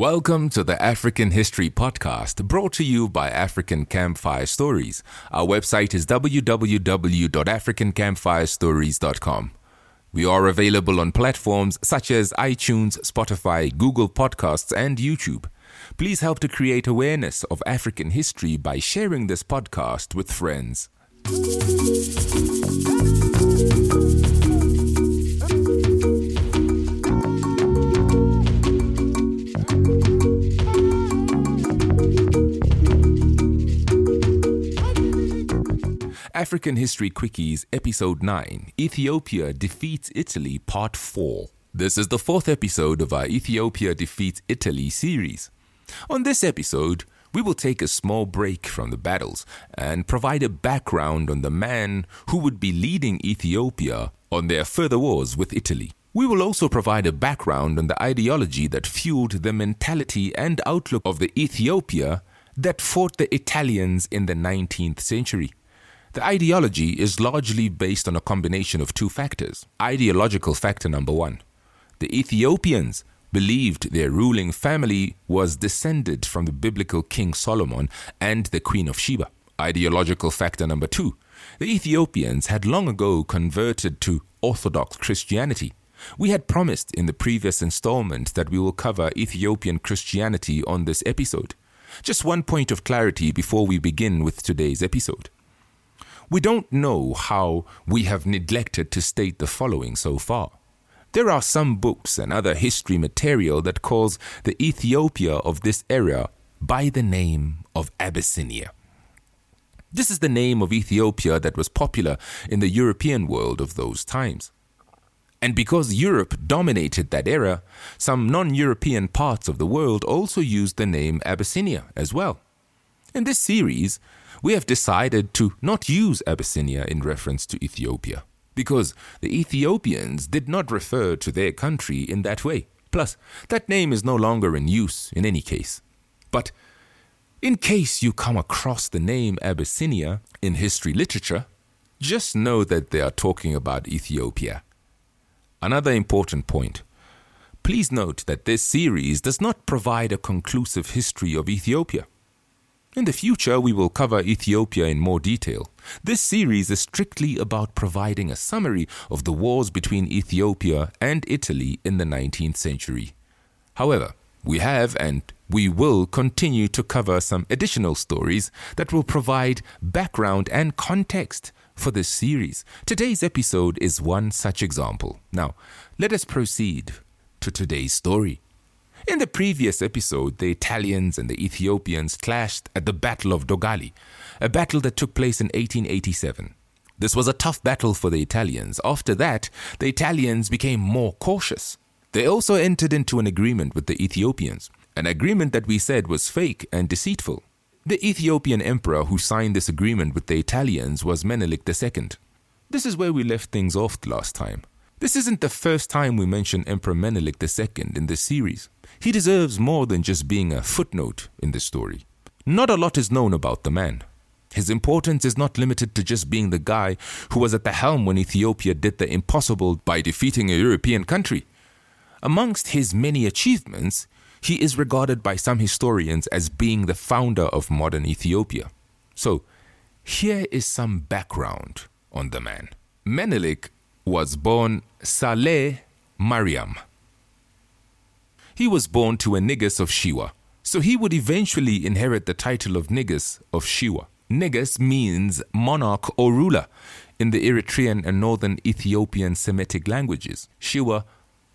Welcome to the African History Podcast, brought to you by African Campfire Stories. Our website is www.africancampfirestories.com. We are available on platforms such as iTunes, Spotify, Google Podcasts, and YouTube. Please help to create awareness of African history by sharing this podcast with friends. African History Quickies, Episode 9 Ethiopia Defeats Italy, Part 4. This is the fourth episode of our Ethiopia Defeats Italy series. On this episode, we will take a small break from the battles and provide a background on the man who would be leading Ethiopia on their further wars with Italy. We will also provide a background on the ideology that fueled the mentality and outlook of the Ethiopia that fought the Italians in the 19th century. The ideology is largely based on a combination of two factors. Ideological factor number one the Ethiopians believed their ruling family was descended from the biblical King Solomon and the Queen of Sheba. Ideological factor number two the Ethiopians had long ago converted to Orthodox Christianity. We had promised in the previous installment that we will cover Ethiopian Christianity on this episode. Just one point of clarity before we begin with today's episode. We don't know how we have neglected to state the following so far. There are some books and other history material that calls the Ethiopia of this era by the name of Abyssinia. This is the name of Ethiopia that was popular in the European world of those times. And because Europe dominated that era, some non European parts of the world also used the name Abyssinia as well. In this series, we have decided to not use Abyssinia in reference to Ethiopia because the Ethiopians did not refer to their country in that way. Plus, that name is no longer in use in any case. But in case you come across the name Abyssinia in history literature, just know that they are talking about Ethiopia. Another important point. Please note that this series does not provide a conclusive history of Ethiopia. In the future, we will cover Ethiopia in more detail. This series is strictly about providing a summary of the wars between Ethiopia and Italy in the 19th century. However, we have and we will continue to cover some additional stories that will provide background and context for this series. Today's episode is one such example. Now, let us proceed to today's story. In the previous episode, the Italians and the Ethiopians clashed at the Battle of Dogali, a battle that took place in 1887. This was a tough battle for the Italians. After that, the Italians became more cautious. They also entered into an agreement with the Ethiopians, an agreement that we said was fake and deceitful. The Ethiopian emperor who signed this agreement with the Italians was Menelik II. This is where we left things off last time. This isn't the first time we mention Emperor Menelik II in this series. He deserves more than just being a footnote in the story. Not a lot is known about the man. His importance is not limited to just being the guy who was at the helm when Ethiopia did the impossible by defeating a European country. Amongst his many achievements, he is regarded by some historians as being the founder of modern Ethiopia. So, here is some background on the man. Menelik was born Sahle Mariam he was born to a Negus of Shiwa, so he would eventually inherit the title of Negus of Shiwa. Negus means monarch or ruler in the Eritrean and northern Ethiopian Semitic languages. Shiwa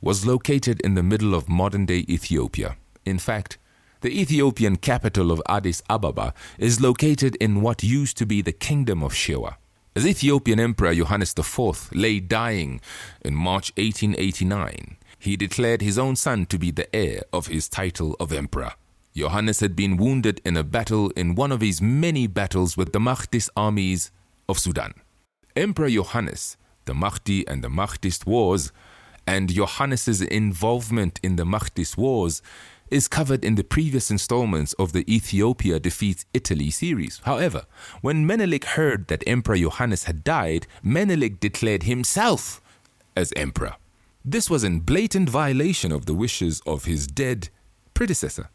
was located in the middle of modern day Ethiopia. In fact, the Ethiopian capital of Addis Ababa is located in what used to be the kingdom of Shiwa. As Ethiopian Emperor Johannes IV lay dying in March 1889, he declared his own son to be the heir of his title of emperor. Johannes had been wounded in a battle in one of his many battles with the Mahdist armies of Sudan. Emperor Johannes, the Mahdi and the Mahdist wars, and Johannes's involvement in the Mahdist wars is covered in the previous installments of the Ethiopia Defeats Italy series. However, when Menelik heard that Emperor Johannes had died, Menelik declared himself as emperor. This was in blatant violation of the wishes of his dead predecessor.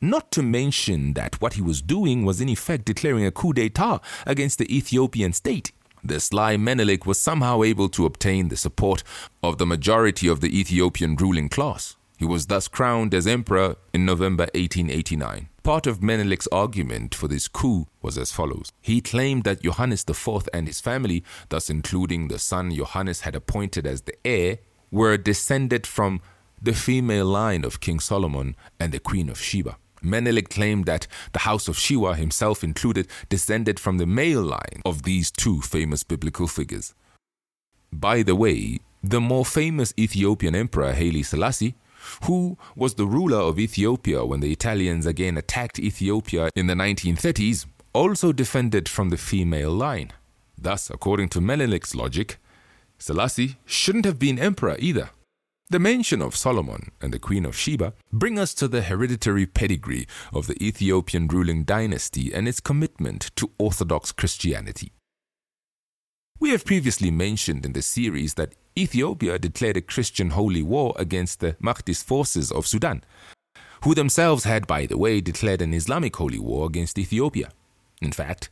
Not to mention that what he was doing was in effect declaring a coup d'etat against the Ethiopian state. The sly Menelik was somehow able to obtain the support of the majority of the Ethiopian ruling class. He was thus crowned as emperor in November 1889. Part of Menelik's argument for this coup was as follows. He claimed that Johannes IV and his family, thus including the son Johannes had appointed as the heir, were descended from the female line of King Solomon and the Queen of Sheba. Menelik claimed that the house of Sheba, himself included, descended from the male line of these two famous biblical figures. By the way, the more famous Ethiopian emperor Haile Selassie, who was the ruler of Ethiopia when the Italians again attacked Ethiopia in the 1930s, also defended from the female line. Thus, according to Menelik's logic, Selassie shouldn't have been emperor either. The mention of Solomon and the Queen of Sheba bring us to the hereditary pedigree of the Ethiopian ruling dynasty and its commitment to Orthodox Christianity. We have previously mentioned in the series that Ethiopia declared a Christian holy war against the Mahdist forces of Sudan, who themselves had, by the way, declared an Islamic holy war against Ethiopia. In fact,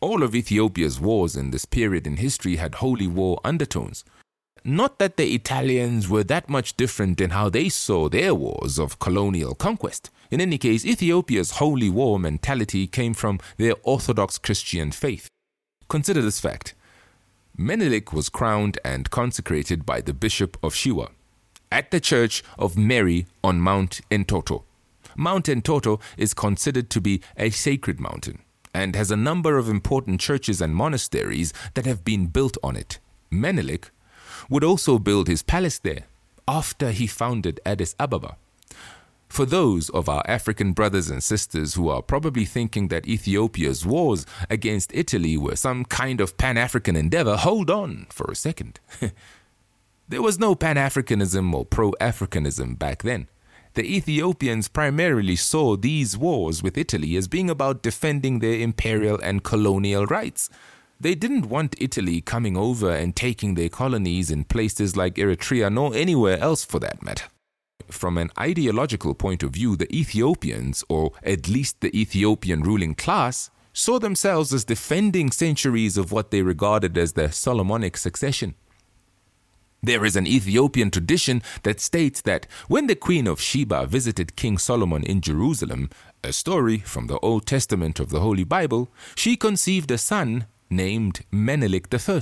all of Ethiopia's wars in this period in history had holy war undertones, not that the Italians were that much different in how they saw their wars of colonial conquest. In any case, Ethiopia's holy war mentality came from their Orthodox Christian faith. Consider this fact Menelik was crowned and consecrated by the Bishop of Shiwa at the Church of Mary on Mount Entoto. Mount Entoto is considered to be a sacred mountain and has a number of important churches and monasteries that have been built on it. Menelik would also build his palace there after he founded Addis Ababa. For those of our African brothers and sisters who are probably thinking that Ethiopia's wars against Italy were some kind of Pan African endeavor, hold on for a second. there was no Pan Africanism or pro Africanism back then. The Ethiopians primarily saw these wars with Italy as being about defending their imperial and colonial rights. They didn't want Italy coming over and taking their colonies in places like Eritrea nor anywhere else for that matter. From an ideological point of view, the Ethiopians, or at least the Ethiopian ruling class, saw themselves as defending centuries of what they regarded as the Solomonic succession. There is an Ethiopian tradition that states that when the Queen of Sheba visited King Solomon in Jerusalem, a story from the Old Testament of the Holy Bible, she conceived a son named Menelik I.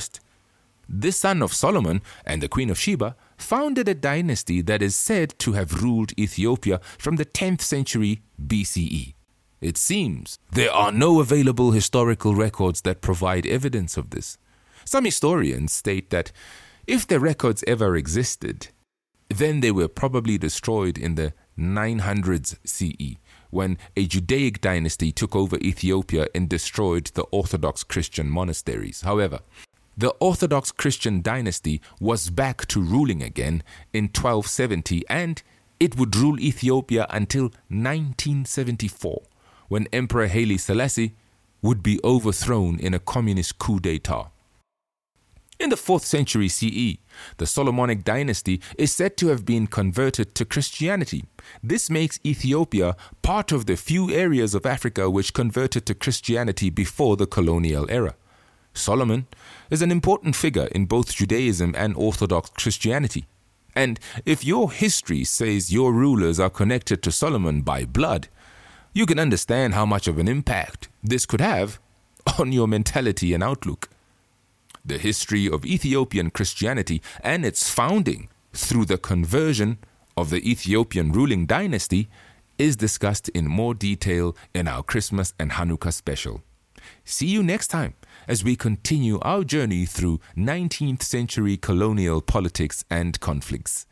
This son of Solomon and the Queen of Sheba founded a dynasty that is said to have ruled Ethiopia from the 10th century BCE. It seems there are no available historical records that provide evidence of this. Some historians state that if the records ever existed, then they were probably destroyed in the 900s CE when a Judaic dynasty took over Ethiopia and destroyed the Orthodox Christian monasteries. However, the Orthodox Christian dynasty was back to ruling again in 1270 and it would rule Ethiopia until 1974 when Emperor Haile Selassie would be overthrown in a communist coup d'etat. In the 4th century CE, the Solomonic dynasty is said to have been converted to Christianity. This makes Ethiopia part of the few areas of Africa which converted to Christianity before the colonial era. Solomon is an important figure in both Judaism and Orthodox Christianity. And if your history says your rulers are connected to Solomon by blood, you can understand how much of an impact this could have on your mentality and outlook the history of Ethiopian Christianity and its founding through the conversion of the Ethiopian ruling dynasty is discussed in more detail in our Christmas and Hanukkah special. See you next time as we continue our journey through 19th century colonial politics and conflicts.